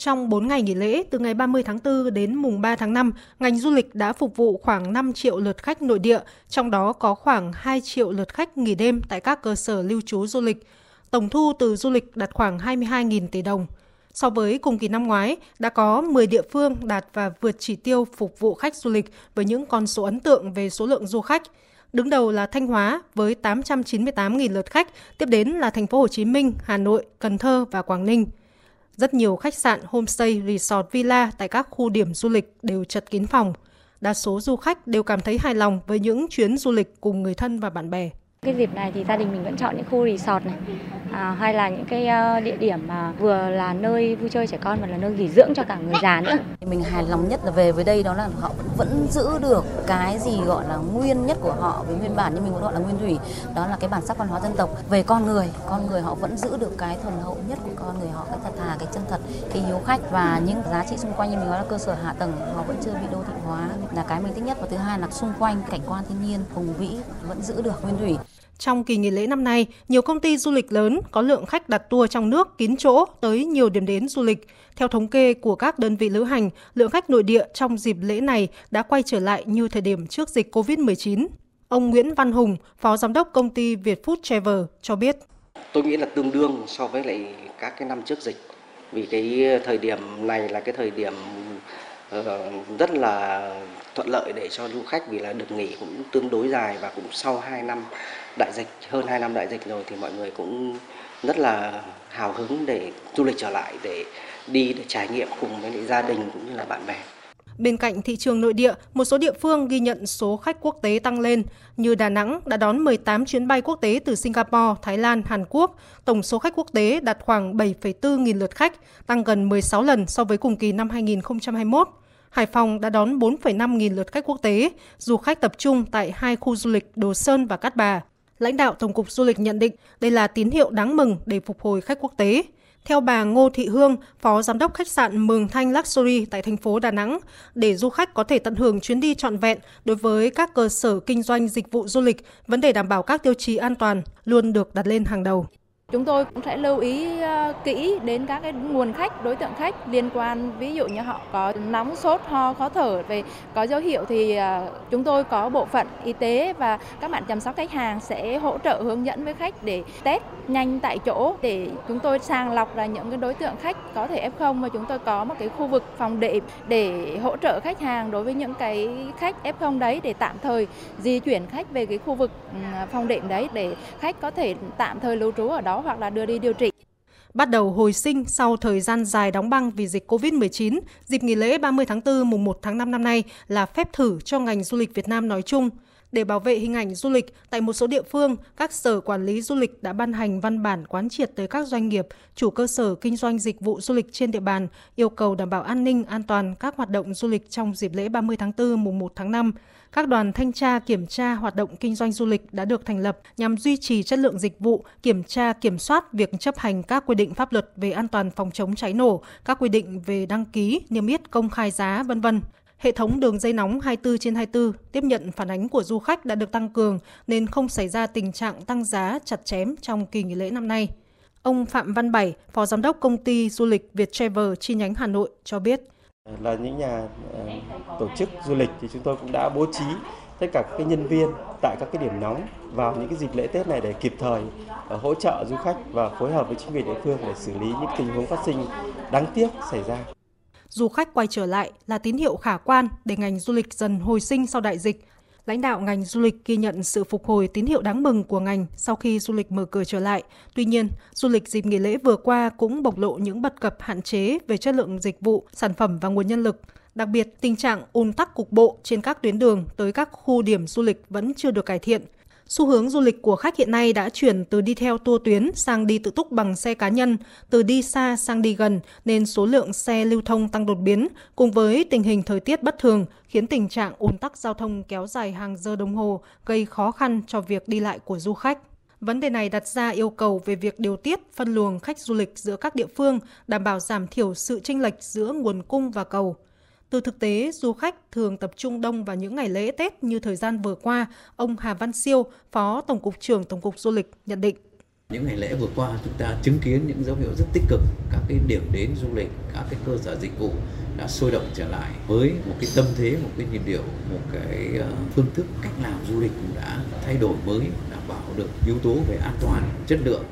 Trong 4 ngày nghỉ lễ, từ ngày 30 tháng 4 đến mùng 3 tháng 5, ngành du lịch đã phục vụ khoảng 5 triệu lượt khách nội địa, trong đó có khoảng 2 triệu lượt khách nghỉ đêm tại các cơ sở lưu trú du lịch. Tổng thu từ du lịch đạt khoảng 22.000 tỷ đồng. So với cùng kỳ năm ngoái, đã có 10 địa phương đạt và vượt chỉ tiêu phục vụ khách du lịch với những con số ấn tượng về số lượng du khách. Đứng đầu là Thanh Hóa với 898.000 lượt khách, tiếp đến là thành phố Hồ Chí Minh, Hà Nội, Cần Thơ và Quảng Ninh. Rất nhiều khách sạn, homestay, resort, villa tại các khu điểm du lịch đều chật kín phòng. Đa số du khách đều cảm thấy hài lòng với những chuyến du lịch cùng người thân và bạn bè. Cái dịp này thì gia đình mình vẫn chọn những khu resort này. À, hay là những cái ờ, địa điểm mà vừa là nơi vui chơi trẻ con và là nơi nghỉ dưỡng cho cả người già nữa. Mình hài lòng nhất là về với đây đó là họ vẫn, vẫn giữ được cái gì gọi là nguyên nhất của họ với nguyên bản như mình vẫn gọi là nguyên thủy. Đó là cái bản sắc văn hóa dân tộc. Về con người con người họ vẫn giữ được cái thuần hậu nhất của con người họ cái thật thà cái chân thật cái hiếu khách. Và những giá trị xung quanh như mình nói là cơ sở hạ tầng họ vẫn chưa bị đô thị hóa. Là cái mình thích nhất. Và thứ hai là xung quanh cảnh quan thiên nhiên hùng vĩ vẫn giữ được nguyên thủy trong kỳ nghỉ lễ năm nay, nhiều công ty du lịch lớn có lượng khách đặt tour trong nước kín chỗ tới nhiều điểm đến du lịch. Theo thống kê của các đơn vị lữ hành, lượng khách nội địa trong dịp lễ này đã quay trở lại như thời điểm trước dịch COVID-19. Ông Nguyễn Văn Hùng, Phó Giám đốc công ty Việt Food Travel cho biết. Tôi nghĩ là tương đương so với lại các cái năm trước dịch. Vì cái thời điểm này là cái thời điểm Ờ, rất là thuận lợi để cho du khách vì là được nghỉ cũng tương đối dài và cũng sau 2 năm đại dịch hơn 2 năm đại dịch rồi thì mọi người cũng rất là hào hứng để du lịch trở lại để đi để trải nghiệm cùng với gia đình cũng như là bạn bè. Bên cạnh thị trường nội địa, một số địa phương ghi nhận số khách quốc tế tăng lên, như Đà Nẵng đã đón 18 chuyến bay quốc tế từ Singapore, Thái Lan, Hàn Quốc. Tổng số khách quốc tế đạt khoảng 7,4 nghìn lượt khách, tăng gần 16 lần so với cùng kỳ năm 2021. Hải Phòng đã đón 4,5 nghìn lượt khách quốc tế, du khách tập trung tại hai khu du lịch Đồ Sơn và Cát Bà. Lãnh đạo Tổng cục Du lịch nhận định đây là tín hiệu đáng mừng để phục hồi khách quốc tế. Theo bà Ngô Thị Hương, Phó Giám đốc khách sạn Mường Thanh Luxury tại thành phố Đà Nẵng, để du khách có thể tận hưởng chuyến đi trọn vẹn đối với các cơ sở kinh doanh dịch vụ du lịch, vấn đề đảm bảo các tiêu chí an toàn luôn được đặt lên hàng đầu. Chúng tôi cũng sẽ lưu ý ờ, kỹ đến các cái nguồn khách, đối tượng khách liên quan. Ví dụ như họ có nóng sốt, ho, khó thở về có dấu hiệu thì ờ, chúng tôi có bộ phận y tế và các bạn chăm sóc khách hàng sẽ hỗ trợ hướng dẫn với khách để test nhanh tại chỗ để chúng tôi sàng lọc là những cái đối tượng khách có thể F0 và chúng tôi có một cái khu vực phòng đệm để hỗ trợ khách hàng đối với những cái khách F0 đấy để tạm thời di chuyển khách về cái khu vực ừ, phòng đệm đấy để khách có thể tạm thời lưu trú ở đó hoặc là đưa đi điều trị. Bắt đầu hồi sinh sau thời gian dài đóng băng vì dịch COVID-19, dịp nghỉ lễ 30 tháng 4 mùng 1 tháng 5 năm nay là phép thử cho ngành du lịch Việt Nam nói chung. Để bảo vệ hình ảnh du lịch, tại một số địa phương, các sở quản lý du lịch đã ban hành văn bản quán triệt tới các doanh nghiệp, chủ cơ sở kinh doanh dịch vụ du lịch trên địa bàn, yêu cầu đảm bảo an ninh, an toàn các hoạt động du lịch trong dịp lễ 30 tháng 4 mùng 1 tháng 5. Các đoàn thanh tra kiểm tra hoạt động kinh doanh du lịch đã được thành lập nhằm duy trì chất lượng dịch vụ, kiểm tra kiểm soát việc chấp hành các quy định pháp luật về an toàn phòng chống cháy nổ, các quy định về đăng ký, niêm yết công khai giá, vân vân. Hệ thống đường dây nóng 24 trên 24 tiếp nhận phản ánh của du khách đã được tăng cường nên không xảy ra tình trạng tăng giá chặt chém trong kỳ nghỉ lễ năm nay. Ông Phạm Văn Bảy, Phó Giám đốc Công ty Du lịch Việt Travel chi nhánh Hà Nội cho biết. Là những nhà ờ, tổ chức du lịch thì chúng tôi cũng đã bố trí tất cả các nhân viên tại các cái điểm nóng vào những cái dịp lễ Tết này để kịp thời ờ, hỗ trợ du khách và phối hợp với chính quyền địa phương để xử lý những tình huống phát sinh đáng tiếc xảy ra du khách quay trở lại là tín hiệu khả quan để ngành du lịch dần hồi sinh sau đại dịch. Lãnh đạo ngành du lịch ghi nhận sự phục hồi tín hiệu đáng mừng của ngành sau khi du lịch mở cửa trở lại. Tuy nhiên, du lịch dịp nghỉ lễ vừa qua cũng bộc lộ những bất cập hạn chế về chất lượng dịch vụ, sản phẩm và nguồn nhân lực. Đặc biệt, tình trạng ùn tắc cục bộ trên các tuyến đường tới các khu điểm du lịch vẫn chưa được cải thiện. Xu hướng du lịch của khách hiện nay đã chuyển từ đi theo tour tuyến sang đi tự túc bằng xe cá nhân, từ đi xa sang đi gần nên số lượng xe lưu thông tăng đột biến cùng với tình hình thời tiết bất thường khiến tình trạng ùn tắc giao thông kéo dài hàng giờ đồng hồ gây khó khăn cho việc đi lại của du khách. Vấn đề này đặt ra yêu cầu về việc điều tiết phân luồng khách du lịch giữa các địa phương, đảm bảo giảm thiểu sự chênh lệch giữa nguồn cung và cầu. Từ thực tế, du khách thường tập trung đông vào những ngày lễ Tết như thời gian vừa qua, ông Hà Văn Siêu, Phó Tổng cục trưởng Tổng cục Du lịch nhận định. Những ngày lễ vừa qua chúng ta chứng kiến những dấu hiệu rất tích cực, các cái điểm đến du lịch, các cái cơ sở dịch vụ đã sôi động trở lại với một cái tâm thế, một cái nhịp điệu, một cái ờ, phương thức cách làm du lịch cũng đã thay đổi mới, đảm bảo được yếu tố về an toàn, chất lượng.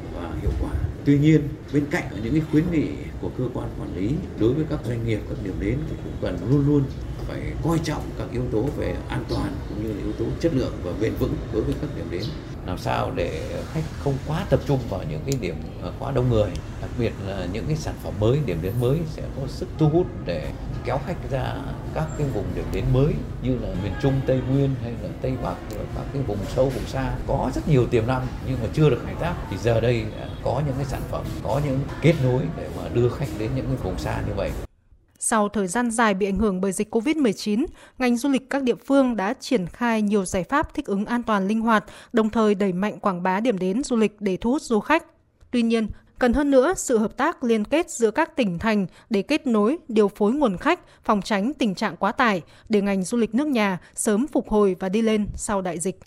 Tuy nhiên, bên cạnh những cái khuyến nghị của cơ quan quản lý đối với các doanh nghiệp, các điểm đến thì cũng cần luôn luôn phải coi trọng các yếu tố về an toàn cũng như là yếu tố chất lượng và bền vững đối với các điểm đến. Làm sao để khách không quá tập trung vào những cái điểm à, quá đông người đặc biệt là những cái sản phẩm mới điểm đến mới sẽ có sức thu hút để kéo khách ra các cái vùng điểm đến mới như là miền Trung Tây Nguyên hay là Tây Bắc rồi các cái vùng sâu vùng xa. Có rất nhiều tiềm năng nhưng mà chưa được khai thác. Thì giờ đây à, có những cái sản phẩm có những kết nối để mà đưa khách đến những cái vùng xa như vậy. Sau thời gian dài bị ảnh hưởng bởi dịch COVID-19, ngành du lịch các địa phương đã triển khai nhiều giải pháp thích ứng an toàn linh hoạt, đồng thời đẩy mạnh quảng bá điểm đến du lịch để thu hút du khách. Tuy nhiên, cần hơn nữa sự hợp tác liên kết giữa các tỉnh thành để kết nối, điều phối nguồn khách, phòng tránh tình trạng quá tải để ngành du lịch nước nhà sớm phục hồi và đi lên sau đại dịch.